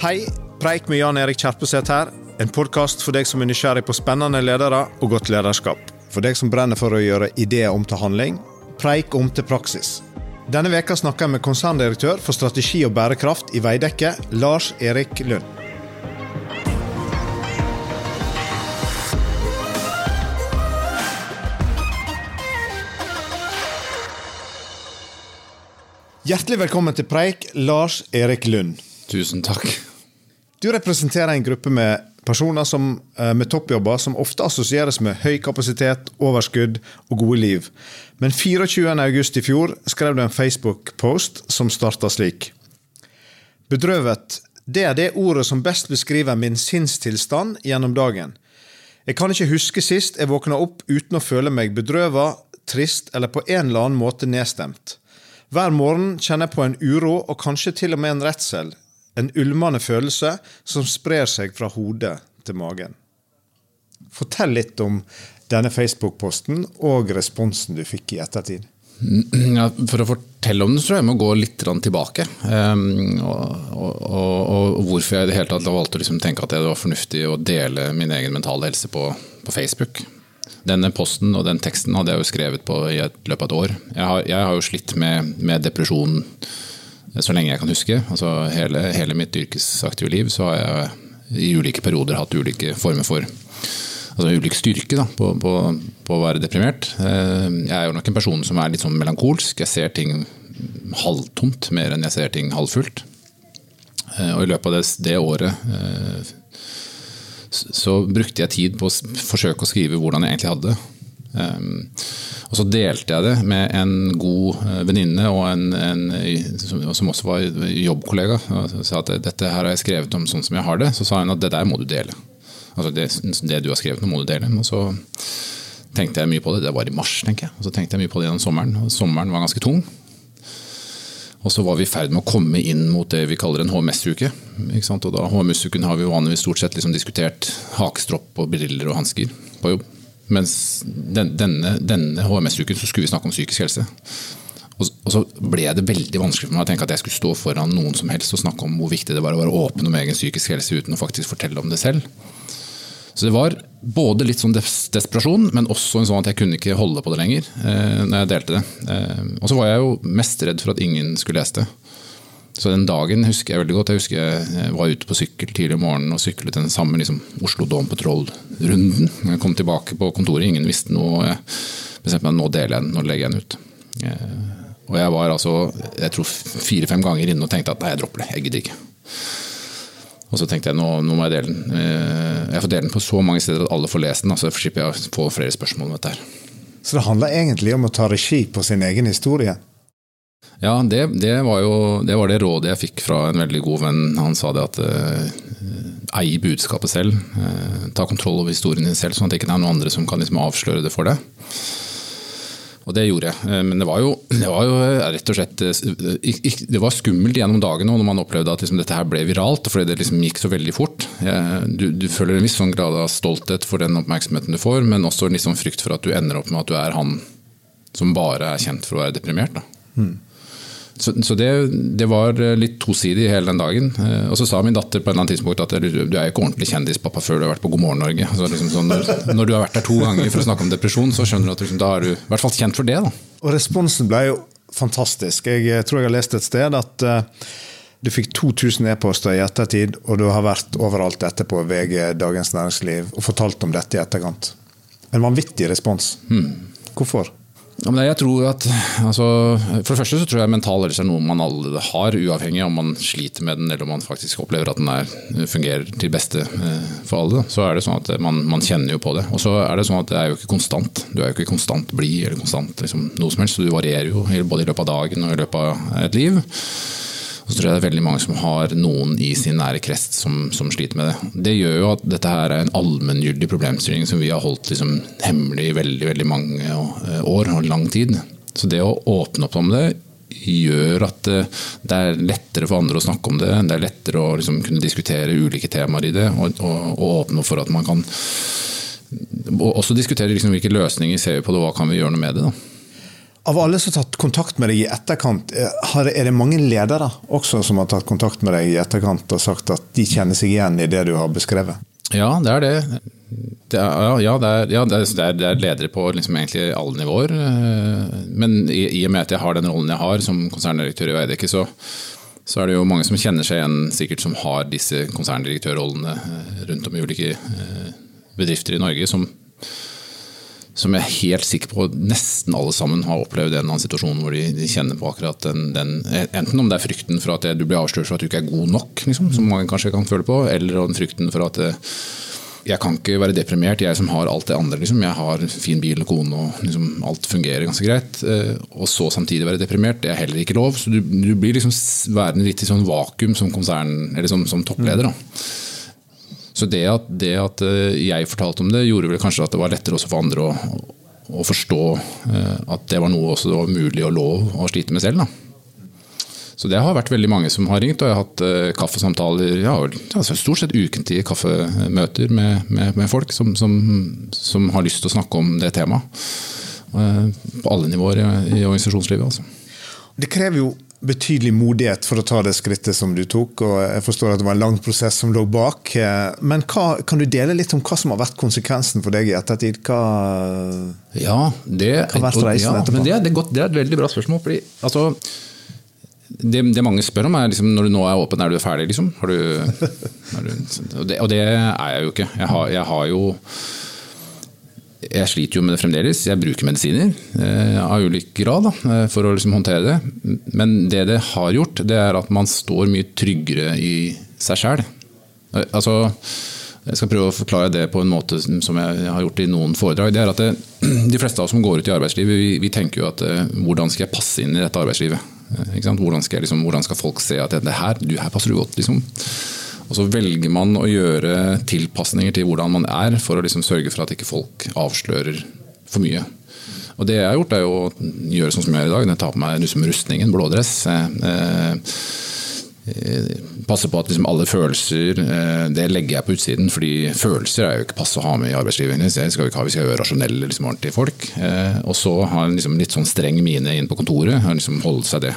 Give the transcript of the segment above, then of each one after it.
Hei, Preik med Jan Erik Kjerpeseth her. En podkast for deg som er nysgjerrig på spennende ledere og godt lederskap. For deg som brenner for å gjøre ideer om til handling. Preik om til praksis. Denne veka snakker jeg med konserndirektør for strategi og bærekraft i Veidekke, Lars Erik Lund. Hjertelig velkommen til Preik, Lars Erik Lund. Tusen takk. Du representerer en gruppe med personer som, eh, med toppjobber som ofte assosieres med høy kapasitet, overskudd og gode liv. Men 24.8 i fjor skrev du en Facebook-post som starta slik. Bedrøvet. Det er det ordet som best beskriver min sinnstilstand gjennom dagen. Jeg kan ikke huske sist jeg våkna opp uten å føle meg bedrøva, trist eller på en eller annen måte nedstemt. Hver morgen kjenner jeg på en uro og kanskje til og med en redsel. En ulmende følelse som sprer seg fra hodet til magen. Fortell litt om denne Facebook-posten og responsen du fikk i ettertid. For å fortelle om den, tror jeg jeg må gå litt tilbake. Og, og, og, og, hvorfor jeg i det hele tatt valgte å liksom tenke at det var fornuftig å dele min egen mentale helse på, på, Facebook. Denne posten og den teksten hadde jeg jo skrevet på i et løpet av et år. Jeg har, jeg har jo slitt med, med, depresjon så lenge jeg kan huske. Altså hele, hele mitt yrkesaktive liv så har jeg i ulike perioder hatt ulike former for altså ulik styrke da, på, på, på, å være deprimert. Jeg er jo nok en person som er litt sånn melankolsk. Jeg ser ting halvtomt mer enn jeg ser ting halvfullt. Og i løpet av det, det året så brukte jeg tid på å forsøke å skrive hvordan jeg egentlig hadde det. Og så delte jeg det med en god venninne og en, en, som også var jobbkollega. Og sa at dette her har jeg skrevet om sånn som jeg har det. Så sa hun at det der må du dele. Altså det, det, du har skrevet, nå må du dele. Og så tenkte jeg mye på det. Det var i mars, tenker jeg. Og så tenkte jeg mye på det gjennom sommeren. Og sommeren var ganske tung. Og så var vi i ferd med å komme inn mot det vi kaller en HMS-uke. Og da HMS-uken har vi vanligvis stort sett liksom diskutert hakestropp og briller og hansker på jobb. Mens den, denne, denne HMS-uken så skulle vi snakke om psykisk helse. Og, og så ble det veldig vanskelig for meg å tenke at jeg skulle stå foran noen som helst og snakke om hvor viktig det var å være åpen om egen psykisk helse uten å faktisk fortelle om det selv. Så det var både litt sånn desperasjon, men også en sånn at jeg kunne ikke holde på det lenger. Eh, når jeg delte det. Eh, og så var jeg jo mest redd for at ingen skulle lese det. Så den dagen husker jeg veldig godt. Jeg husker jeg var ute på sykkel tidlig om morgenen og syklet den samme liksom, Oslo Dome Patrol-runden. Jeg kom tilbake på kontoret, ingen visste noe. Jeg bestemte meg nå deler jeg den, nå legger den ut. Eh, og jeg var altså, jeg tror fire-fem ganger inne og tenkte at nei, jeg dropper det, jeg gidder ikke. Og så tenkte jeg nå, nå må jeg dele den. Eh, jeg får dele den på så mange steder at alle får lest den. Så slipper jeg å få flere spørsmål om dette. her. Så det handler egentlig om å ta regi på sin egen historie? Ja, det, det, var jo det, var det rådet jeg fikk fra en veldig god venn. Han sa det at uh, ei budskapet selv. Uh, ta kontroll over historien din selv, sånn at det ikke er noen andre som kan liksom avsløre det for deg. Og det gjorde jeg. Eh, men det var jo, det var jo rett og slett Det var skummelt gjennom dagene når man opplevde at liksom dette her ble viralt, fordi det liksom gikk så veldig fort. Du, du, føler en viss sånn grad av stolthet for den oppmerksomheten du får, men også en sånn frykt for at du ender opp med at du er han som bare er kjent for å være deprimert. Da. Mm. Så, så det, det, var litt tosidig hele den dagen. Eh, og så sa min datter på et eller annet tidspunkt at du er ikke ordentlig kjendispappa før du har vært på God morgen Norge. Liksom sånn, når, når, du har vært der to ganger for å snakke om depresjon, så skjønner du at liksom, da er du i hvert fall kjent for det. Da. Og responsen ble jo fantastisk. Jeg tror jeg har lest et sted at uh, du fikk 2000 e-poster i ettertid, og du har vært overalt etterpå, VG, Dagens Næringsliv, og fortalt om dette i etterkant. En vanvittig respons. Hmm. Hvorfor? Jeg tror at, altså, for det første så tror jeg mental helse er noe man alle har, uavhengig om man sliter med den eller om man faktisk opplever at den er, fungerer til beste eh, for alle. Så er det sånn at man, man, kjenner jo på det. Og så er det sånn at det er jo ikke konstant. Du er jo ikke konstant blid eller konstant liksom, noe som helst, så du varierer jo både i løpet av dagen og i løpet av et liv. Og så tror jeg det er veldig mange som har noen i sin nære krest som, som sliter med det. Det gjør jo at dette her er en allmenngyldig problemstilling som vi har holdt liksom hemmelig i veldig, veldig mange eh, år og lang tid. Så det å åpne opp om det gjør at eh, det er lettere for andre å snakke om det. Det er lettere å liksom kunne diskutere ulike temaer i det, og, og, og åpne for at man kan også diskutere liksom hvilke løsninger ser vi på det, og hva kan vi gjøre noe med det. da. Av alle som har tatt kontakt med deg i etterkant, er det mange ledere også som har tatt kontakt med deg i etterkant og sagt at de kjenner seg igjen i det du har beskrevet? Ja, det er det. det er, ja, det er, ja, det er, det er ledere på liksom egentlig alle nivåer. Men i, i, og med at jeg har den rollen jeg har som konserndirektør i Veidekke, så, så er det jo mange som kjenner seg igjen, sikkert som har disse konserndirektørrollene rundt om i ulike bedrifter i Norge, som, som jeg er helt sikker på nesten alle sammen har opplevd en eller annen situasjon hvor de, de kjenner på akkurat den, den, Enten om det er frykten for at du blir avslørt for at du ikke er god nok, liksom, som mange kanskje kan føle på, eller om frykten for at eh, jeg kan ikke være deprimert, jeg som har alt det andre. Liksom. Jeg har fin bil og kone og liksom, alt fungerer ganske greit. Eh, og så samtidig være deprimert, det er heller ikke lov. Så du, du blir liksom værende litt i sånn vakuum som, konsern, som, som toppleder. Da. Så det at, det at, eh, jeg fortalte om det, gjorde vel kanskje at det var lettere også for andre å, å forstå eh, at det var noe også det var mulig og lov å slite med selv. Da. Så det har vært veldig mange som har ringt, og jeg har hatt uh, kaffesamtaler. Ja, altså stort sett ukentlige kaffemøter med, med, med folk som, som, som, har lyst til å snakke om det temaet. På alle nivåer i, i organisasjonslivet. Altså. Det krever jo betydelig modighet for å ta det skrittet som du tok. og Jeg forstår at det var en lang prosess som lå bak. Men hva, kan du dele litt om hva som har vært konsekvensen for deg i ettertid? Hva, ja, det, hva har vært reisen ja, etterpå? Det, det, er det, er et veldig bra spørsmål. fordi altså, det, det, mange spør om, er liksom, når du nå er åpen, er du ferdig? Liksom? Du, du, og, det, og, det, er jeg jo ikke. Jeg har, jeg har jo jeg sliter jo med det fremdeles. Jeg bruker medisiner eh, av ulik grad da, eh, for å liksom håndtere det. Men det det har gjort, det er at man står mye tryggere i seg sjæl. Eh, altså, jeg skal prøve å forklare det på en måte som jeg har gjort i noen foredrag. det er at det, De fleste av oss som går ut i arbeidslivet, vi, vi tenker jo at eh, hvordan skal jeg passe inn i dette arbeidslivet? Hvordan skal, liksom, hvordan, skal folk se at det her, du, her passer du godt? Liksom. Og så velger man å gjøre tilpasninger til hvordan man er, for å liksom sørge for at ikke folk avslører for mye. Og Det jeg har gjort, er å gjøre sånn som jeg gjør i dag. Jeg tar på meg liksom rustningen, blådress. Eh, eh, passe på at liksom alle følelser eh, det legger jeg på utsiden. fordi følelser er jo ikke passe å ha med i arbeidslivet. Det skal vi ikke ha, vi skal være rasjonelle, liksom, ordentlige folk. Eh, og så ha en liksom, litt sånn streng mine inn på kontoret. Liksom holde seg det.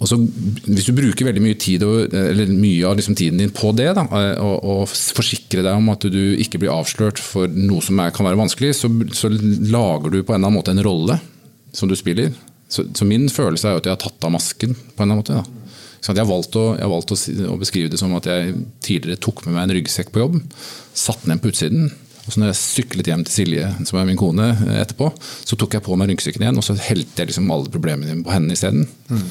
Og så, hvis du bruker veldig mye, tid, eller mye av liksom tiden din på det, da, og, og, forsikrer deg om at du ikke blir avslørt for noe som er, kan være vanskelig, så, så, lager du på en eller annen måte en rolle som du spiller. Så, så, min følelse er jo at jeg har tatt av masken på en eller annen måte. Da. Jeg har valgt, å, jeg har valgt å, å, beskrive det som at jeg tidligere tok med meg en ryggsekk på jobb, satte den på utsiden. Og så når jeg syklet hjem til Silje, som er min kone, etterpå, så tok jeg på meg ryggsekken igjen og så helte jeg liksom alle problemene på henne isteden. Mm.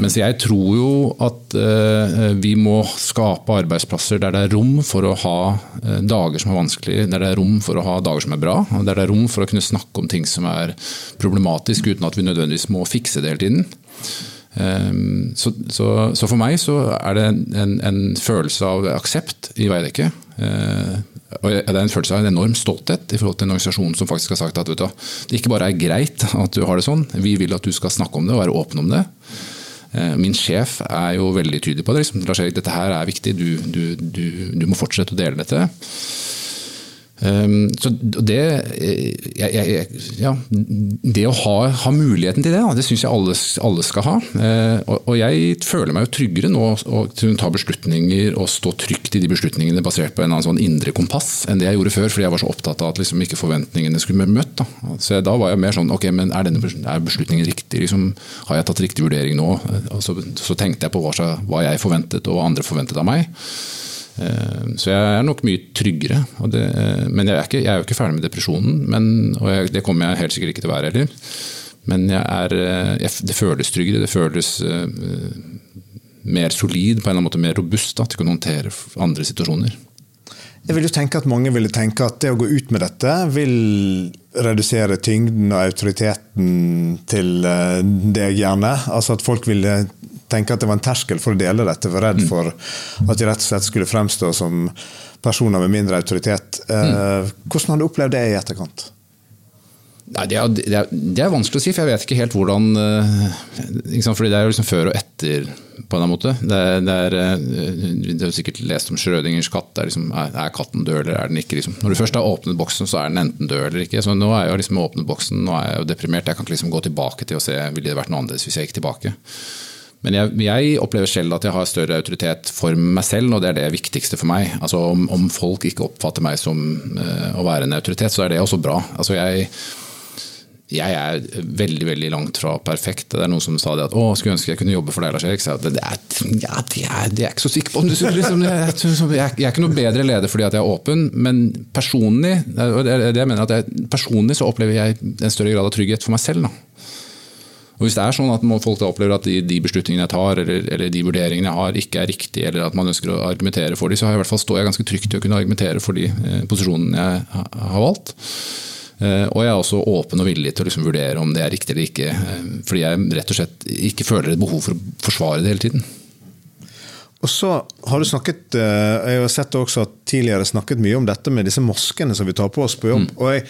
Mens jeg tror jo at uh, vi må skape arbeidsplasser der det er rom for å ha uh, dager som er vanskelige, der det er rom for å ha dager som er bra, der det er rom for å kunne snakke om ting som er problematisk uten at vi nødvendigvis må fikse det hele tiden. Um, så, så, så, for meg så er det en, en følelse av aksept i Veidekke. Og det er en følelse av en enorm stolthet i forhold til en organisasjon som faktisk har sagt at du, det ikke bare er greit at du har det sånn, vi vil at du skal snakke om det og være åpen om det. Eh, min sjef er jo veldig tydelig på det. Liksom. Lars Erik, dette her er viktig, du, du, du, du må fortsette å dele dette. Um, så det, eh, jeg, jeg, ja, det å ha, ha, muligheten til det, det syns jeg alle, alle, skal ha. Uh, og, jeg føler meg jo tryggere nå til å ta beslutninger og stå trygt i de beslutningene basert på en annen sånn indre kompass enn det jeg gjorde før, fordi jeg var så opptatt av at liksom ikke forventningene skulle bli møtt. Da. Så da var jeg mer sånn ok, men er, denne, er beslutningen riktig? Liksom, har jeg tatt riktig vurdering nå? Og så, så tenkte jeg på hva, hva jeg forventet og hva andre forventet av meg. Eh, så jeg er nok mye tryggere. Det, men jeg er, ikke, jeg er, jo ikke ferdig med depresjonen. Men, og jeg, det kommer jeg helt sikkert ikke til å være heller. Men er, eh, det føles tryggere. Det føles mer solid, på en eller annen måte mer robust da, til å kunne håndtere andre situasjoner. Jeg vil jo tenke at Mange ville tenke at det å gå ut med dette vil redusere tyngden og autoriteten til deg, gjerne. Altså At folk ville tenke at det var en terskel for å dele dette. Var redd mm. for at de rett og slett skulle fremstå som personer med mindre autoritet. Eh, mm. Hvordan har du opplevd det i etterkant? Nei, det, er, det, er, det, er, vanskelig å si, for jeg vet ikke helt hvordan liksom, fordi Det er jo liksom før og etter, på en måte. Det er, det er, det er sikkert lest om Schrødingers katt. Er, liksom, er, katten død, eller er den ikke? Liksom. Når du først har åpnet boksen, så er den enten død eller ikke. Så Nå er jeg jo liksom åpnet boksen, nå er jeg jo deprimert. Jeg kan ikke liksom gå tilbake til å se ville det vært noe annerledes hvis jeg gikk tilbake. Men jeg, jeg, opplever selv at jeg har større autoritet for meg selv, og det er det viktigste for meg. Altså Om, om folk ikke oppfatter meg som uh, å være en autoritet, så er det også bra. Altså jeg, jeg er veldig veldig langt fra perfekt. Det er noen som sa det at å, skulle ønske jeg kunne jobbe for deg, Lars Erik. Det, det, er, ja, det, er, det er ikke så sikker på. Liksom, jeg, jeg, er ikke noe bedre leder fordi at jeg er åpen, men personlig, det, jeg mener at jeg, personlig så opplever jeg en større grad av trygghet for meg selv. Da. Og Hvis det er sånn at folk opplever at de, de beslutningene jeg tar, eller, eller, de vurderingene jeg har, ikke er riktige, eller at man ønsker å argumentere for dem, så har jeg i hvert fall står jeg ganske trygt i å kunne argumentere for de eh, posisjonene jeg har valgt. Eh, og jeg er også åpen og villig til å liksom vurdere om det er riktig eller ikke. Eh, fordi jeg rett og slett ikke føler et behov for å forsvare det hele tiden. Og så har du snakket, Jeg har sett også at tidligere snakket mye om dette med disse maskene som vi tar på oss på jobb. Mm. og jeg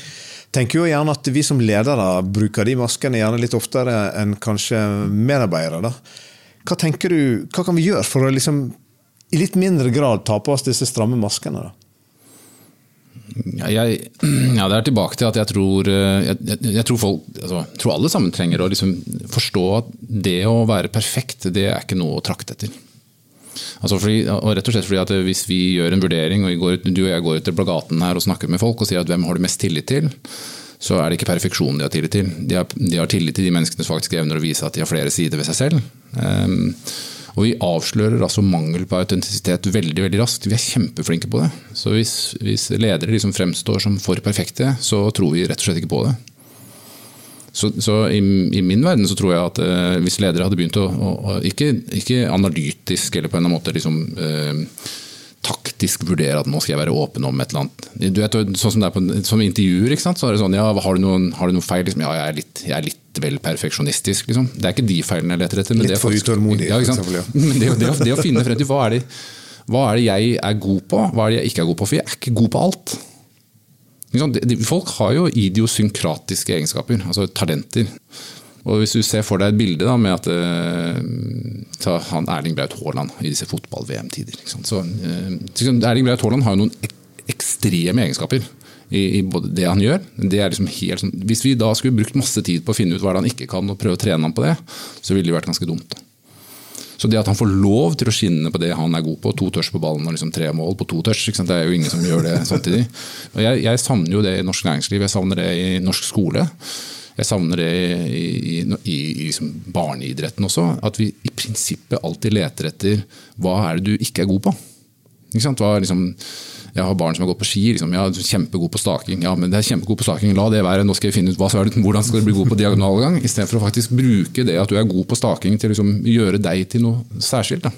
tenker jo gjerne at vi som ledere bruker de maskene gjerne litt oftere enn kanskje medarbeidere. da. Hva tenker du, hva kan vi gjøre for å liksom, i litt mindre grad ta på oss disse stramme maskene? da? Jeg, ja, det er tilbake til at jeg tror, eh, jeg, jeg tror, folk, altså, tror alle sammen trenger å liksom forstå at det å være perfekt, det er ikke noe å trakte etter. Altså fordi, og rett og slett fordi at Hvis vi gjør en vurdering, og går, du og jeg går ut til plakaten her og snakker med folk og sier at hvem har du mest tillit til, så er det ikke perfeksjon de har tillit til. De har, de har tillit til de menneskene som faktisk evner å vise at de har flere sider ved seg selv. Um, og vi avslører altså mangel på autentisitet veldig veldig raskt. Vi er kjempeflinke på det. Så hvis, hvis ledere liksom fremstår som for perfekte, så tror vi rett og slett ikke på det. Så, så i, i, min verden så tror jeg at eh, hvis ledere hadde begynt å, å, å ikke, ikke, analytisk eller på en måte liksom eh, taktisk vurdere at nå skal jeg være åpen om et eller annet. Du vet, sånn Som det er på som intervjuer, så er det sånn ja, har du noen, har du noen feil? Liksom, ja, jeg er, litt, jeg er litt vel perfeksjonistisk. Liksom. Det er ikke de feilene jeg leter etter. litt for utålmodig. Ja, men det, det, det, å finne frem til hva er, det, hva er det jeg er god på, hva er det jeg ikke er god på? For jeg er ikke god på alt. Folk har jo idiosynkratiske egenskaper, altså talenter. Og Hvis du ser for deg et bilde da, med at ta han Erling Braut Haaland i disse fotball-VM-tider så, uh, Erling Braut Haaland har jo noen ek ekstreme egenskaper i, både det han gjør. Det liksom helt, sånn, hvis vi da skulle brukt masse tid på å finne ut hva han ikke kan, og prøve å trene ham på det, så ville det vært ganske dumt. Så det at han får lov til å skinne på det han er god på, to touch på ballen og liksom tre mål på to touch, det er jo ingen som gjør det samtidig. Og jeg, jeg, savner jo det i norsk næringsliv, jeg savner det i norsk skole. Jeg savner det i, i, i, i liksom barneidretten også. At vi i prinsippet alltid leter etter hva er det du ikke er god på. Ikke sant? Hva liksom, jeg har barn som har gått på ski. Liksom, er kjempegod på staking. Ja, men det er kjempegod på staking. La det være. Nå skal jeg finne ut hva, hvordan skal du bli god på diagonalgang. Istedenfor å faktisk bruke det at du er god på staking til å liksom, gjøre deg til noe særskilt. Da.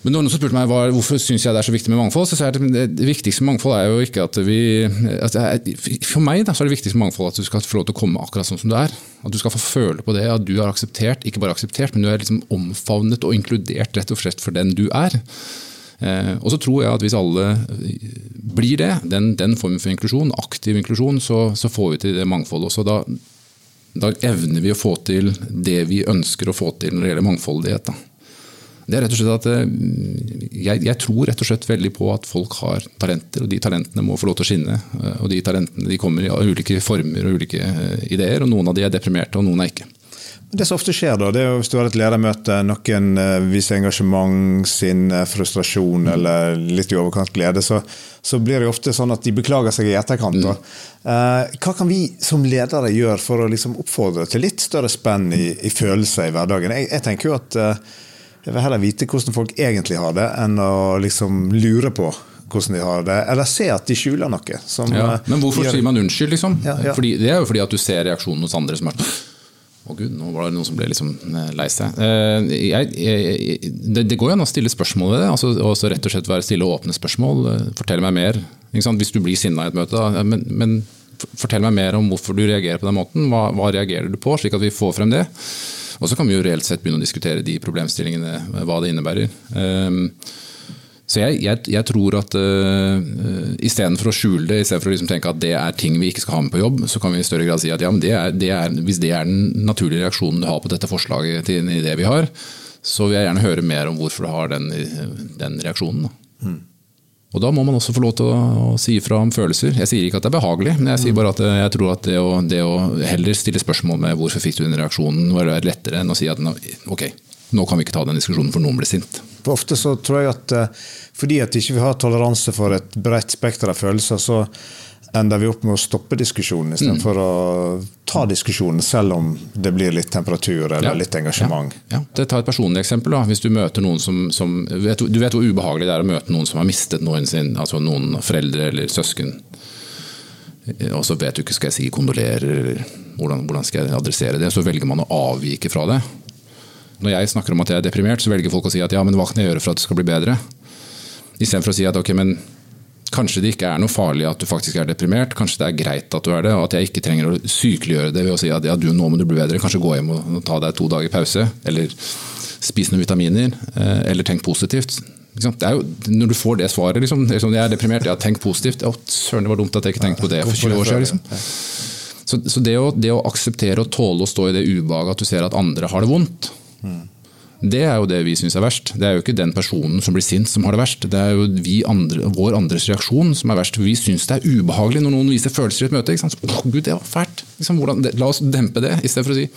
Men noen som spurte meg hvorfor syns jeg det er så viktig med mangfold, så jeg at det viktigste med mangfold er jo ikke at vi at For meg da, så er det viktigste med mangfold at du skal få lov til å komme akkurat sånn som du er. At du skal få føle på det at du er akseptert, ikke bare akseptert, men du er liksom omfavnet og inkludert rett og slett for den du er. Eh, og så tror jeg at hvis alle blir det, den, den formen for inklusjon, aktiv inklusjon, så, så, får vi til det mangfoldet også. Da, da, evner vi å få til det vi ønsker å få til når det gjelder mangfoldighet. Da. Det er rett og slett at eh, jeg, jeg, tror rett og slett veldig på at folk har talenter, og de talentene må få lov til å skinne. Eh, og de talentene de kommer i ulike former og ulike ideer, og noen av de er deprimerte, og noen er ikke. Det som ofte skjer, da, det er jo hvis du har et ledermøte, noen uh, viser engasjement, sin frustrasjon mm. eller litt i overkant glede, så, så, blir det ofte sånn at de beklager seg i etterkant. Mm. Uh, hva kan vi som ledere gjøre for å liksom oppfordre til litt større spenn i, i følelser i hverdagen? Jeg, jeg tenker jo at jeg vil heller vite hvordan folk egentlig har det, enn å liksom lure på hvordan de har det, eller se at de skjuler noe. Som, ja, men hvorfor gjør... sier man unnskyld, liksom? Ja, ja. Fordi, det er jo fordi at du ser reaksjonen hos andre som er å gud, nå var det noen som ble liksom eh, lei seg. Eh, det, går jo an å stille spørsmål ved det. altså også rett og slett være Stille og åpne spørsmål. Eh, fortell meg mer. Hvis du blir sinna i et møte, da. Men, men, fortell meg mer om hvorfor du reagerer på den måten. Hva, hva reagerer du på, slik at vi får frem det. Og så kan vi jo reelt sett begynne å diskutere de problemstillingene, hva det innebærer. Så jeg, jeg, jeg, tror at uh, istedenfor å skjule det, istedenfor å liksom tenke at det er ting vi ikke skal ha med på jobb, så kan vi i større grad si at ja, det er, det er, hvis det er den naturlige reaksjonen du har på dette forslaget til en idé vi har, så vil jeg gjerne høre mer om hvorfor du har den, den reaksjonen. Mm. Og Da må man også få lov til å, å, si fra om følelser. Jeg sier ikke at det er behagelig, men jeg sier bare at jeg tror at det å, det å heller stille spørsmål med hvorfor fikk du den reaksjonen, var lettere enn å si at ok, nå kan vi ikke ta den diskusjonen for noen blir sint. For ofte så tror jeg at eh, fordi at ikke vi ikke har toleranse for et bredt spekter av følelser, så ender vi opp med å stoppe diskusjonen istedenfor mm. å ta diskusjonen, selv om det blir litt temperatur eller ja. litt engasjement. Ja. Ja. Ta et personlig eksempel. da. Hvis Du møter noen som, som vet, Du vet hvor ubehagelig det er å møte noen som har mistet noen sin, altså noen foreldre eller søsken. Og så vet du ikke skal jeg si kondolerer, eller hvordan, hvordan skal jeg adressere det. Så velger man å avvike fra det. Når jeg snakker om at jeg er deprimert, så velger folk å si at ja, men hva kan jeg gjøre for at det skal bli bedre? Istedenfor å si at ok, men kanskje det ikke er noe farlig at du faktisk er deprimert. Kanskje det er greit at du er det, og at jeg ikke trenger å sykeliggjøre det ved å si at ja, du, nå må du bli bedre. Kanskje gå hjem og ta deg to dager pause, eller spise noen vitaminer, eh, eller tenk positivt. Jo, når du får det svaret liksom, liksom, Jeg er deprimert, ja, tenk positivt. Å, søren, det var dumt at jeg ikke tenkte på det for 20 år siden. Liksom. Så, så det, å, det, å, akseptere og tåle å stå i det ubehaget at du ser at andre har det vondt, det er jo det vi syns er verst. Det er jo ikke den personen som blir sint som har det verst. Det er jo andre, vår andres reaksjon som er verst. Vi syns det er ubehagelig når noen viser følelser i et møte. Gud, det var fælt! Liksom, hvordan, la oss dempe det, i stedet for å si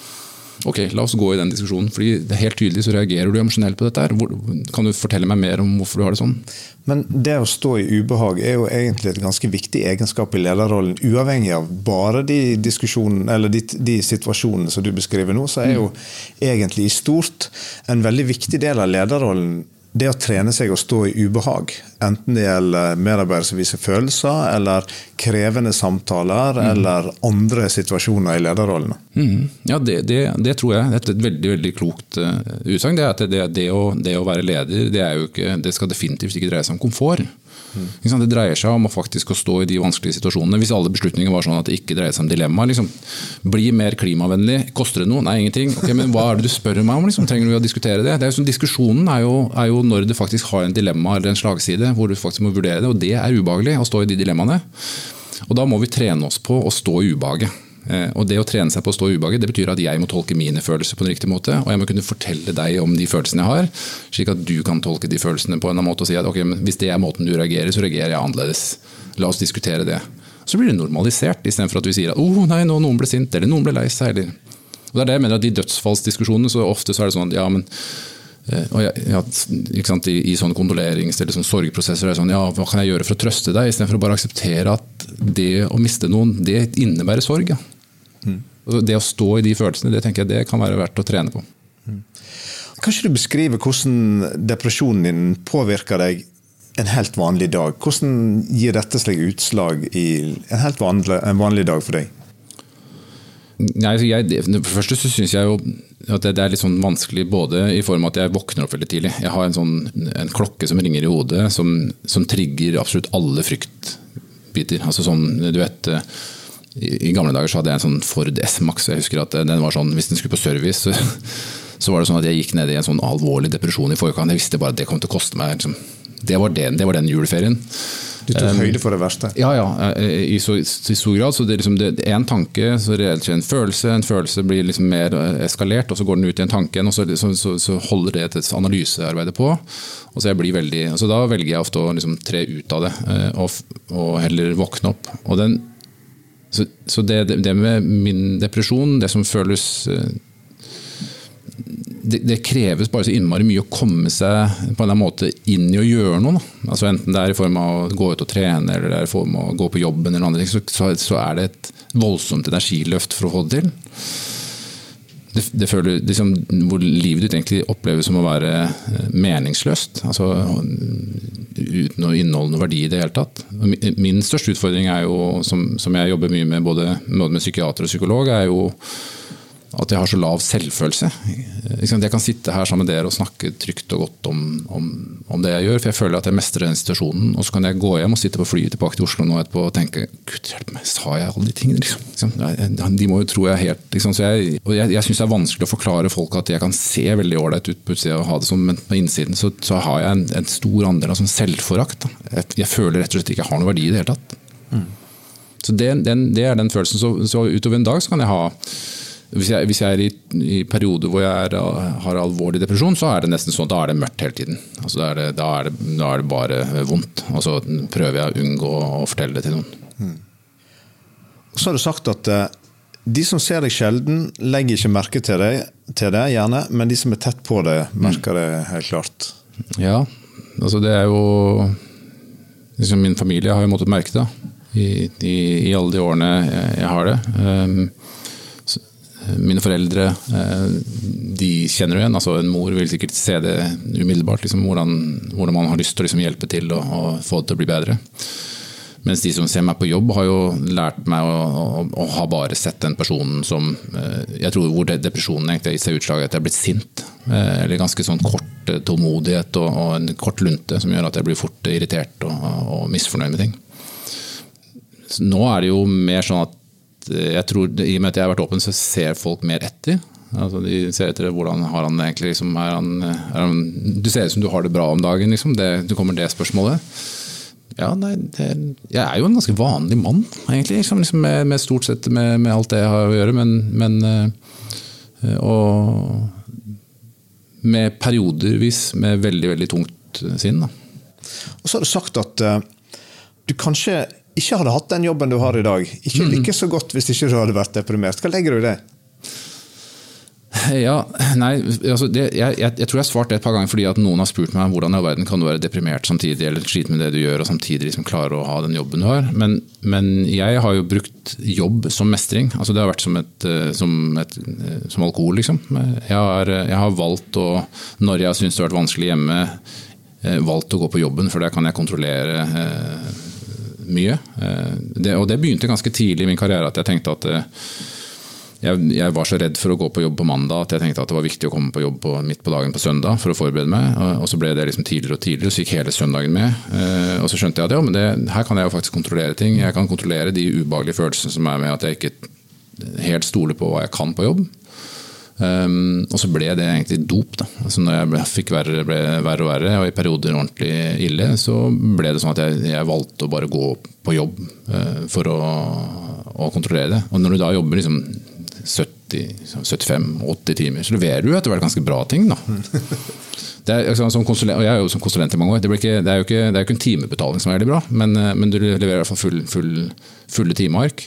Ok, la oss gå i den diskusjonen. fordi det er helt tydelig så reagerer du emosjonelt på dette. her. Hvor, kan du fortelle meg mer om hvorfor du har det sånn? Men det å stå i ubehag er jo egentlig et ganske viktig egenskap i lederrollen. Uavhengig av bare de diskusjonene eller de, de situasjonene som du beskriver nå, så er jo mm. egentlig i stort en veldig viktig del av lederrollen det å trene seg å stå i ubehag, enten det gjelder medarbeidere som viser følelser, eller krevende samtaler, mm. eller andre situasjoner i lederrollene. Mm. Ja, det, det, det, tror jeg er et veldig veldig klokt uh, utsagn. Det, det, det, å, det å være leder det, ikke, det skal definitivt ikke dreie seg om komfort. Mm. Det dreier seg om å faktisk stå i de vanskelige situasjonene. Hvis alle beslutninger var sånn at det ikke dreier seg om dilemma. Liksom, bli mer klimavennlig. Koster det noe? Nei, ingenting. Okay, Men hva er det du spør meg om? Liksom? Trenger vi å diskutere det? det er sånn, diskusjonen er jo, er jo, når du faktisk har en dilemma eller en slagside, hvor du faktisk må vurdere det. Og det er ubehagelig å stå i de dilemmaene. Og da må vi trene oss på å stå i ubehaget. Eh, og Det å trene seg på å stå ubehaget det betyr at jeg må tolke mine følelser på en riktig måte. Og jeg må kunne fortelle deg om de følelsene jeg har, slik at du kan tolke de følelsene på en annen måte og si at ok, hvis det er måten du reagerer, så reagerer jeg annerledes. La oss diskutere det. Så blir det normalisert, istedenfor at vi sier at oh, nei, nå noen ble sint, eller noen ble lei seg. Eller. Og det er det jeg mener at De dødsfallsdiskusjonene så ofte så er det sånn at ja, men jeg, ja, sant, I, i sånne kondolerings- eller sånne sorgprosesser er det sånn, ja, hva kan jeg gjøre for å trøste deg, istedenfor å bare akseptere at det å miste noen, det innebærer sorg. Ja. Mm. Det å stå i de følelsene det tenker jeg det kan være verdt å trene på. Mm. Kan ikke du beskrive hvordan depresjonen din påvirker deg en helt vanlig dag? Hvordan gir dette seg utslag i en helt vanlig, en vanlig dag for deg? Nei, jeg, for det så syns jeg jo at det er litt sånn vanskelig både i form av at jeg våkner opp veldig tidlig. Jeg har en, sånn, en klokke som ringer i hodet, som, som trigger absolutt alle fryktbiter. Altså sånn, du vet i, gamle dager så hadde jeg en sånn Ford S-Max. jeg husker at den var sånn, Hvis den skulle på service, så, så, var det sånn at jeg gikk ned i en sånn alvorlig depresjon i forkant. Jeg visste bare at det kom til å koste meg liksom. det, var den, det var den juleferien. Du tok høyde for det verste? Ja, ja. Eh, I, så, i stor grad. så det er liksom En tanke, så reelt sett en følelse. En følelse blir liksom mer eh, eskalert, og så går den ut i en tanke igjen. og Så, så, så holder det et analysearbeid på. og så jeg blir veldig, altså Da velger jeg ofte å liksom tre ut av det, eh, og, og heller våkne opp. og den så, så det, det, med min depresjon, det som føles eh, det, kreves bare så innmari mye å komme seg på en eller annen måte inn i å gjøre noe. Altså enten det er i form av å gå ut og trene eller det er i form av å gå på jobben, eller andre så, så er det et voldsomt energiløft for å få det til det, det føler, liksom, hvor livet ditt egentlig oppleves som å være eh, meningsløst. Altså, uten å inneholde noe verdi i det hele tatt. Min største utfordring er jo, som, som jeg jobber mye med både, både med psykiater og psykolog, er jo at jeg har så lav selvfølelse. Jeg kan sitte her sammen med dere og snakke trygt og godt om, om, om, det jeg gjør, for jeg føler at jeg mestrer den situasjonen. Og så kan jeg gå hjem og sitte på flyet tilbake til Oslo nå etterpå og tenke Gud hjelpe meg, sa jeg alle de tingene? Liksom? De må jo tro jeg er helt liksom. Jeg, og jeg, jeg syns det er vanskelig å forklare folk at jeg kan se veldig ålreit ut på utsida og ha det sånn, men på innsiden så, så har jeg en, en, stor andel av sånn selvforakt. Jeg, jeg, føler rett og slett ikke jeg har noe verdi i det hele tatt. Mm. Så det, den, det, er den følelsen. Så, så utover en dag så kan jeg ha hvis jeg, hvis jeg er i, i perioder hvor jeg er, har alvorlig depresjon, så er det nesten sånn da er det mørkt hele tiden. Altså, da, er det, da, er det, da, er det, bare vondt. Og så prøver jeg å unngå å fortelle det til noen. Mm. Så har du sagt at uh, de som ser deg sjelden, legger ikke merke til deg, til deg, gjerne, men de som er tett på deg, merker mm. det helt klart. Ja, altså det er jo liksom Min familie har jo måttet merke det i, i, i alle de årene jeg, jeg har det. Um, mine foreldre eh, de kjenner jo igjen. altså En mor vil sikkert se det umiddelbart. Liksom, hvordan, hvordan, man har lyst til å liksom, hjelpe til og, og, få det til å bli bedre. Mens de som ser meg på jobb, har jo lært meg å, å, å ha bare sett den personen som eh, Jeg tror hvor depresjonen egentlig har seg utslag i at jeg er blitt sint. Eh, eller ganske sånn kort tålmodighet og, og, en kort lunte som gjør at jeg blir fort irritert og, og misfornøyd med ting. Så nå er det jo mer sånn at jeg tror, I og med at jeg har vært åpen, så ser folk mer etter. Altså, de ser etter hvordan har han egentlig liksom, er han, er han, Du ser ut som du har det bra om dagen, liksom. Det, det kommer det spørsmålet. Ja, nei, det, jeg er jo en ganske vanlig mann, egentlig. Liksom, liksom med, med, stort sett med, med, alt det jeg har å gjøre. Men, men øh, Og med periodervis med veldig, veldig tungt sinn. Da. Og så har du sagt at uh, du kanskje ikke hadde hatt den jobben du har i dag, ikke like så godt hvis ikke du hadde vært deprimert. Hva legger du i det? Ja, nei, altså det, jeg, jeg, jeg, tror jeg har svart det et par ganger fordi at noen har spurt meg hvordan i all verden kan du være deprimert samtidig eller slite med det du gjør og samtidig liksom klare å ha den jobben du har. Men, men, jeg har jo brukt jobb som mestring. altså Det har vært som, et, eh, som, et, eh, som alkohol, liksom. Jeg har, jeg har valgt å, når jeg har syntes det har vært vanskelig hjemme, eh, valgt å gå på jobben, for der kan jeg kontrollere mye. Eh, det, og det begynte ganske tidlig i min karriere at jeg tenkte at eh, jeg, jeg, var så redd for å gå på jobb på mandag at jeg tenkte at det var viktig å komme på jobb på, midt på dagen på søndag for å forberede meg. Og så ble det liksom tidligere og tidligere, så gikk hele søndagen med. Eh, og så skjønte jeg at ja, men det, her kan jeg jo faktisk kontrollere ting. Jeg kan kontrollere de ubehagelige følelsene som er med at jeg ikke helt stoler på hva jeg kan på jobb. Um, og så ble det egentlig dop. da. Altså når jeg ble, fikk verre, ble verre og verre, og i perioder ordentlig ille, så ble det sånn at jeg, jeg valgte å bare gå på jobb uh, for å, å, kontrollere det. Og når du da jobber liksom 75-80 timer, så leverer du etter hvert ganske bra ting. da. Er, altså, som konsulent, og Jeg er jo som konsulent i mange år. Det, ikke, det er jo ikke, det er ikke en timebetaling som er veldig bra, men, eh, men du leverer i hvert fall full, full, fulle timeark.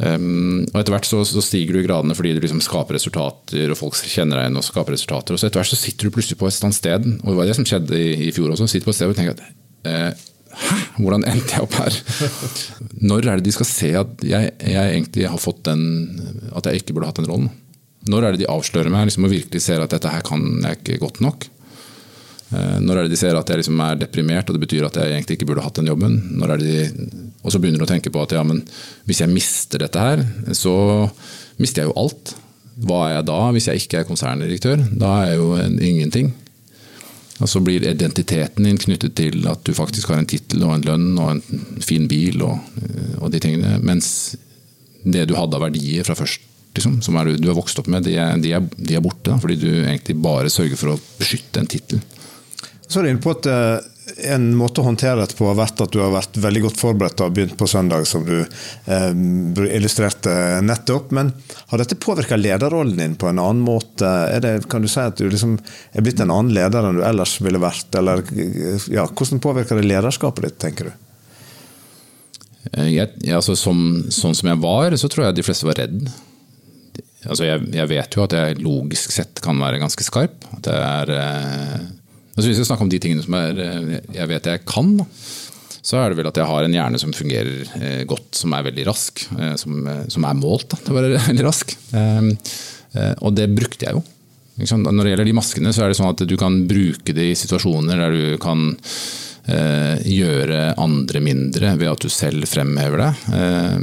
Um, og Etter hvert så, så, stiger du i gradene fordi du liksom skaper resultater, og folk kjenner deg igjen og skaper resultater. og så Etter hvert så sitter du plutselig på et annet sted, og det var det som skjedde i, i fjor også. Sitter på et sted og tenker at eh, Hæ, hvordan endte jeg opp her? Når er det de skal se at jeg, jeg, egentlig har fått den At jeg ikke burde hatt den rollen? Når er det de avslører meg liksom, og virkelig ser at dette her kan jeg ikke godt nok? Eh, når er det de ser at jeg liksom er deprimert og det betyr at jeg egentlig ikke burde hatt den jobben? De, og så begynner de å tenke på at ja, men hvis jeg mister dette her, så mister jeg jo alt. Hva er jeg da hvis jeg ikke er konserndirektør? Da er jeg jo en ingenting. Og så blir identiteten din knyttet til at du faktisk har en tittel og en lønn og en fin bil og, og, de tingene. Mens det du hadde av verdier fra først, liksom, som er, du har vokst opp med, de er, de er, de er borte. Da, fordi du egentlig bare sørger for å beskytte en tittel. Så er du inne på at eh, en måte å håndtere dette på har vært at du har vært veldig godt forberedt og begynt på søndag, som du eh, illustrerte nettopp. Men har dette påvirka lederrollen din på en annen måte? Det, kan du si at du liksom er blitt en annen leder enn du ellers ville vært? Eller, ja, hvordan påvirker det lederskapet ditt, tenker du? Eh, jeg, altså, som, sånn som jeg var, så tror jeg de fleste var redd. Altså, jeg, jeg, vet jo at jeg logisk sett kan være ganske skarp. At jeg er men hvis vi skal snakke om de tingene som er, eh, jeg vet jeg kan, så er det vel at jeg har en hjerne som fungerer eh, godt, som er veldig rask. Eh, som, som er målt til å være veldig rask. Og det brukte jeg jo. Når det gjelder de maskene, så er det sånn at du kan bruke det i situasjoner der du kan gjøre andre mindre ved at du selv fremhever det. Eh,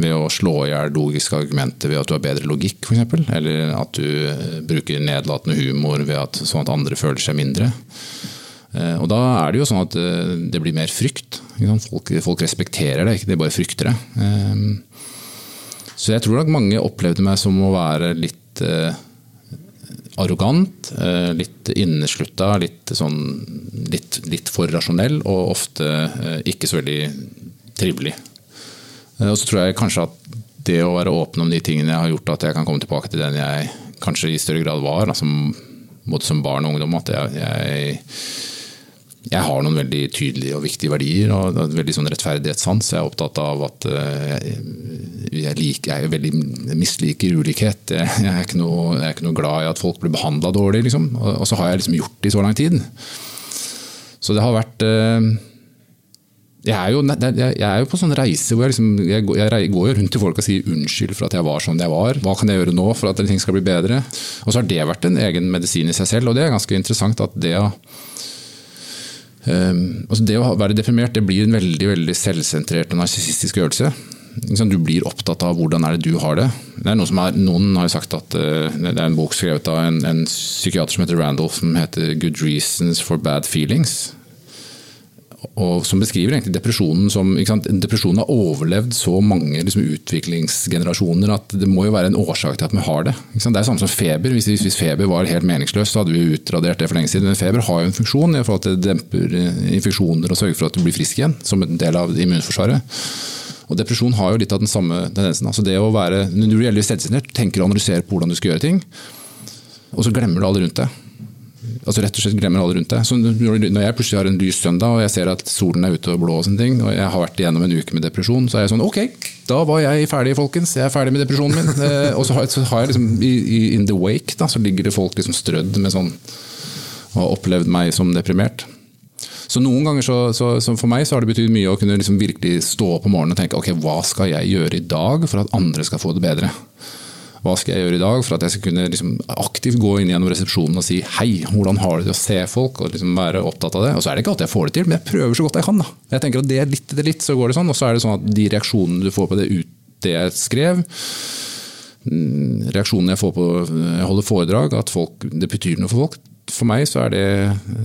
ved å slå i hjel logiske argumenter ved at du har bedre logikk, f.eks. Eller at du eh, bruker nedlatende humor ved at, sånn at andre føler seg mindre. Eh, og da er det jo sånn at eh, det blir mer frykt. Folk, folk, respekterer det, ikke de bare frykter det. Eh, så jeg tror nok mange opplevde meg som å være litt arrogant, litt inneslutta, litt, sånn, litt, litt, for rasjonell og ofte ikke så veldig trivelig. Og så tror jeg kanskje at det å være åpen om de tingene jeg har gjort, at jeg kan komme tilbake til den jeg kanskje i større grad var, altså, både som barn og ungdom. At jeg, jeg jeg har noen veldig tydelige og viktige verdier og en veldig sånn rettferdighetssans. Jeg er opptatt av at jeg, jeg, liker, jeg veldig misliker ulikhet. Jeg er, ikke noe, jeg er ikke noe glad i at folk blir behandla dårlig. Liksom. Og, så har jeg liksom gjort det i så lang tid. Så det har vært eh, jeg er, jo, jeg er jo på sånn reise hvor jeg, liksom, jeg, jeg, går rundt til folk og sier unnskyld for at jeg var sånn jeg var. Hva kan jeg gjøre nå for at ting skal bli bedre? Og så har det vært en egen medisin i seg selv, og det er ganske interessant at det Um, altså det å være deprimert det blir en veldig veldig selvsentrert og narsissistisk øvelse. Du blir opptatt av hvordan er det du har det. det er noe som er, noen har sagt at uh, Det er en bok skrevet av en, en, psykiater som heter Randolph, som heter 'Good Reasons for Bad Feelings' og som beskriver egentlig depresjonen som Depresjonen har overlevd så mange liksom, utviklingsgenerasjoner at det må jo være en årsak til at vi har det. Det er samme som feber. Hvis, hvis, feber var helt meningsløst, så hadde vi utradert det for lenge siden. Men feber har jo en funksjon i forhold til det demper infeksjoner og sørger for at du blir frisk igjen, som en del av immunforsvaret. Og Depresjon har jo litt av den samme tendensen. Altså det å være, Når du gjelder selvsentrert, tenker og analyserer på hvordan du skal gjøre ting, og så glemmer du alle rundt deg altså rett og slett glemmer alle rundt deg. Så når jeg plutselig har en lys søndag og jeg ser at solen er ute og blå, og sånne ting, og jeg har vært igjennom en uke med depresjon, så er jeg sånn ok, da var jeg ferdig, folkens. Jeg er ferdig med depresjonen min. Eh, og så har, jeg liksom in the wake da, så ligger det folk liksom strødd med sånn og har opplevd meg som deprimert. Så noen ganger så, så, så, For meg så har det betydd mye å kunne liksom virkelig stå opp om morgenen og tenke ok, hva skal jeg gjøre i dag for at andre skal få det bedre. Hva skal jeg gjøre i dag for at jeg skal kunne liksom aktivt gå inn gjennom resepsjonen og si hei, hvordan har du det å se folk, og liksom være opptatt av det. Og så er det ikke alltid jeg får det til, men jeg prøver så godt jeg kan. da. Jeg tenker at det er litt etter litt, så går det sånn. Og så er det sånn at de reaksjonene du får på det, ut, det jeg skrev, mm, reaksjonene jeg får på jeg holder foredrag, at folk, det betyr noe for folk. For meg så er det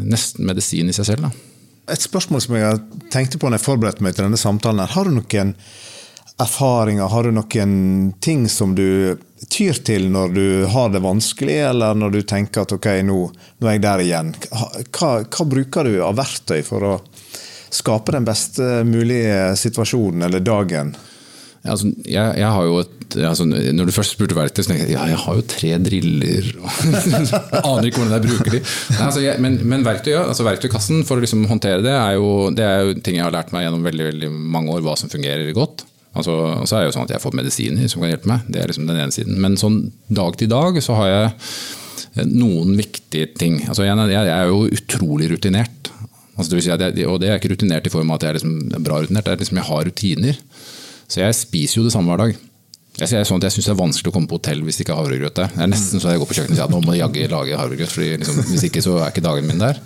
nesten medisin i seg selv. da. Et spørsmål som jeg tenkte på når jeg forberedte meg til denne samtalen. Har du noen erfaringer, har du noen ting som du tyr til når du har det vanskelig, eller når du tenker at ok, nå, nå er jeg der igjen? Hva, hva, bruker du av verktøy for å skape den beste mulige situasjonen eller dagen? Ja, altså, jeg, jeg, har jo et, altså, Når du først spurte verktøy, så tenkte jeg ja, jeg har jo tre driller. Aner ikke hvordan jeg bruker de. Altså, men, men verktøy, altså, verktøykassen for å liksom håndtere det er, jo, det er jo ting jeg har lært meg gjennom veldig, veldig mange år, hva som fungerer godt. Altså, så er det jo sånn at jeg har fått medisiner som kan hjelpe meg. Det er liksom den ene siden. Men sånn dag til dag så har jeg eh, noen viktige ting. Altså, jeg, jeg er jo utrolig rutinert. Altså, det si jeg, og det er ikke rutinert i form av at jeg er liksom bra rutinert, det er liksom jeg har rutiner. Så jeg spiser jo det samme hver dag. Jeg, jeg, sånn jeg syns det er vanskelig å komme på hotell hvis det ikke er havregrøt der. Det er nesten så jeg går på kjøkkenet og sier at nå må jeg lage havregrøt, for liksom, hvis ikke så er ikke dagen min der.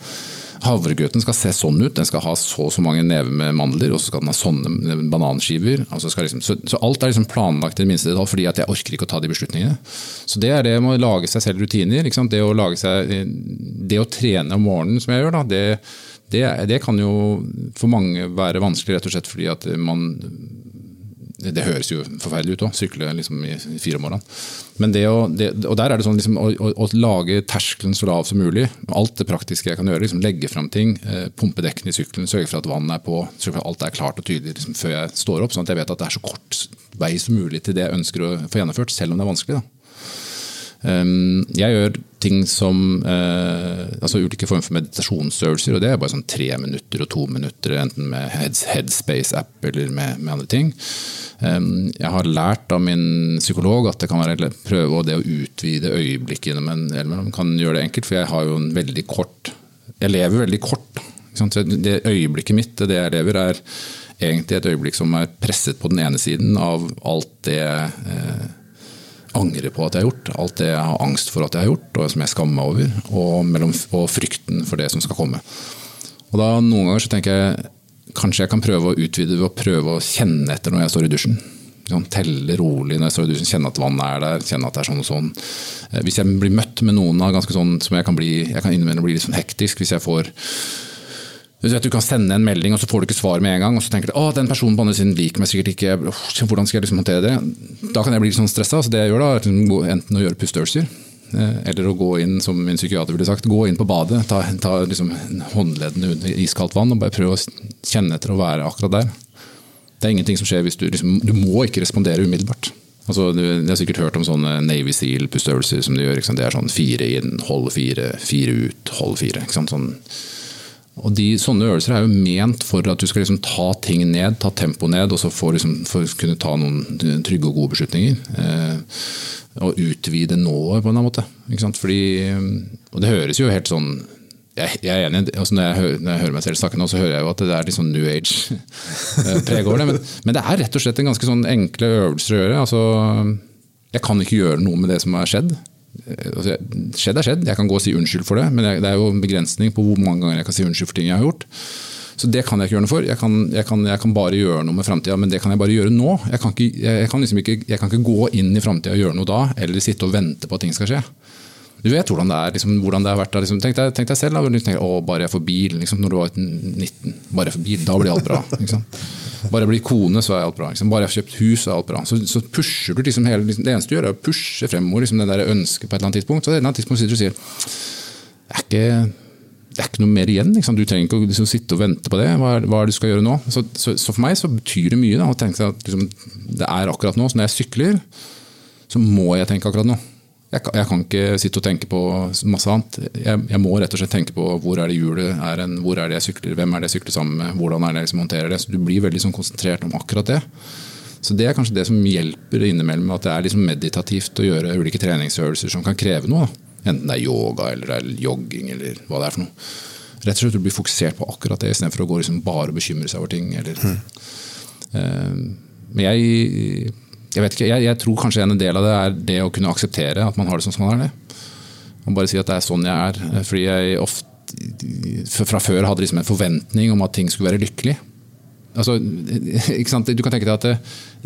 Havregrøten skal se sånn ut. Den skal ha så og så mange never med mandler, og så skal den ha sånne bananskiver. Altså liksom, så, så, alt er liksom planlagt i minste detalj, fordi jeg orker ikke å ta de beslutningene. Så det er det med å lage seg selv rutiner. Det å, seg, det, å trene om morgenen, som jeg gjør, da, det, det, det, kan jo for mange være vanskelig, rett og slett fordi at man det høres jo forferdelig ut òg, sykle liksom i fire om morgenen. Men det å, det, og der er det sånn liksom, å, å, å, lage terskelen så lav som mulig. Alt det praktiske jeg kan gjøre. Liksom, legge fram ting, eh, pumpe dekkene i sykkelen, sørge for at vannet er på. sørge for at Alt er klart og tydelig liksom, før jeg står opp. Sånn at jeg vet at det er så kort vei som mulig til det jeg ønsker å få gjennomført, selv om det er vanskelig. da. Ehm, jeg gjør ting som eh, altså ulike former for meditasjonsøvelser. og Det er bare sånn tre minutter og to minutter, enten med Headspace-app eller med, med, andre ting. Um, jeg har lært av min psykolog at det kan være prøve å utvide øyeblikket man kan gjøre det enkelt, for jeg har jo en veldig kort Jeg lever veldig kort. Det øyeblikket mitt, det jeg lever, er egentlig et øyeblikk som er presset på den ene siden av alt det eh, angrer på at jeg har gjort. Alt det jeg har angst for at jeg har gjort, og som jeg skammer meg over. Og, mellom, og frykten for det som skal komme. Og da Noen ganger så tenker jeg kanskje jeg kan prøve å utvide ved å prøve å kjenne etter når jeg står i dusjen. Sånn, telle rolig når jeg står i dusjen, kjenne at vannet er der, kjenne at det er sånn og sånn. Eh, hvis jeg blir møtt med noen av ganske sånn som jeg kan bli jeg kan bli litt sånn hektisk hvis jeg får du du kan sende en melding, og så får du ikke svar med en gang. Og så tenker du at den personen på andre siden liker meg sikkert ikke. Hvordan skal jeg liksom håndtere det? Da kan jeg bli litt sånn stressa. Så det jeg gjør da, er liksom enten å gjøre pusteøvelser, eh, eller å gå inn, som min psykiater ville sagt, gå inn på badet. Ta, ta liksom håndleddene under iskaldt vann og bare prøve å kjenne etter å være akkurat der. Det er ingenting som skjer hvis du liksom, Du må ikke respondere umiddelbart. Altså, du, jeg har sikkert hørt om sånne Navy Seal-pusteøvelser som de gjør. Det er sånn fire inn, hold fire, fire ut, hold fire. Ikke sant? Sånn og de, Sånne øvelser er jo ment for at du skal liksom ta ting ned, ta tempoet ned, og så for, liksom, for å kunne ta noen trygge og gode beslutninger. Eh, og utvide nået på en eller annen måte. Fordi, og det høres jo helt sånn jeg, er enig, altså når, jeg hører, når, jeg hører, meg selv snakke nå, så hører jeg jo at det er litt sånn new age-preg over det. Men, men, det er rett og slett en ganske sånn enkle øvelser å gjøre. Altså, jeg kan ikke gjøre noe med det som har skjedd. Eh, altså, skjedd er skjedd, jeg kan gå og si unnskyld for det, men det er jo en begrensning på hvor mange ganger jeg kan si unnskyld for ting jeg har gjort. Så det kan jeg ikke gjøre noe for. Jeg kan, jeg kan, jeg kan bare gjøre noe med framtida, men det kan jeg bare gjøre nå. Jeg kan ikke, jeg kan liksom ikke, ikke gå inn i framtida og gjøre noe da, eller sitte og vente på at ting skal skje. Du vet hvordan det er, liksom, hvordan det har vært. Liksom. Tenk, deg, tenk, deg, selv, da, tenk, å, bare jeg får bil liksom, når du var 19. Bare jeg får bil, da blir alt bra. Liksom. Bare jeg blir kone, så er alt bra. Liksom. Bare jeg har kjøpt hus, så er alt bra. Så, så pusher du liksom hele, liksom, Det eneste du gjør, er å pushe fremover liksom, det der ønsket på et eller annet tidspunkt. Så et eller annet tidspunkt sitter du sier det er ikke det er ikke noe mer igjen. Liksom. Du trenger ikke å liksom, sitte og vente på det. Hva er, hva er det du skal gjøre nå? Så, så, så, for meg så betyr det mye da, å tenke at liksom, det er akkurat nå. Så når jeg sykler, så må jeg tenke akkurat nå. Jeg kan, jeg kan ikke sitte og tenke på masse annet. Jeg, jeg, må rett og slett tenke på hvor er det hjulet er en, hvor er det jeg sykler, hvem er det jeg sykler sammen med, hvordan er det jeg liksom håndterer det. Så Du blir veldig sånn konsentrert om akkurat det. Så Det er kanskje det som hjelper innimellom, at det er liksom meditativt å gjøre ulike treningsøvelser som kan kreve noe. Da. Enten det er yoga eller det er jogging eller hva det er for noe. Rett og slett å bli fokusert på akkurat det, istedenfor å gå liksom bare og bekymre seg over ting. Eller, mm. uh, men jeg, jeg, vet ikke, jeg, jeg, tror kanskje en del av det er det å kunne akseptere at man har det sånn som man er det. Og bare si at det er sånn jeg er. Eh, fordi jeg ofte fra før hadde liksom en forventning om at ting skulle være lykkelig. Altså, du kan tenke deg at det,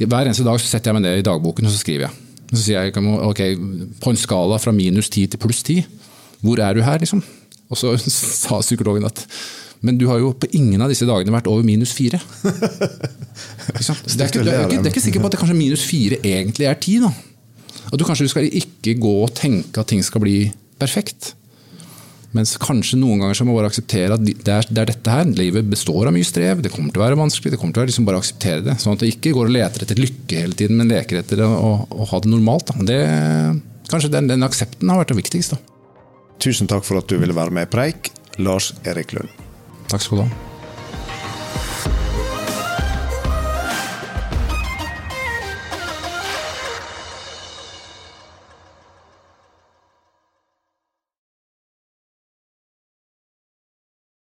Hver eneste dag så setter jeg meg ned i dagboken og så skriver jeg. Så sier jeg ok, på en skala fra minus 10 til pluss 10, hvor er du her, liksom? Og så sa psykologen at men du har jo på ingen av disse dagene vært over minus fire. det, er ikke, det, er ikke, det ikke sikker på at det kanskje minus fire egentlig er ti. Da. Og du kanskje du skal ikke gå og tenke at ting skal bli perfekt. Mens kanskje noen ganger så må bare akseptere at det er, det er, dette her. Livet består av mye strev, det kommer til å være vanskelig. det kommer til å være liksom Bare akseptere det. Sånn at du ikke går og leter etter lykke hele tiden, men leker etter å, å ha det normalt. Det, kanskje den, den, aksepten har vært det viktigste. Tusen takk for at du ville være med i Preik, Lars Erik Lund. Takk skal du ha.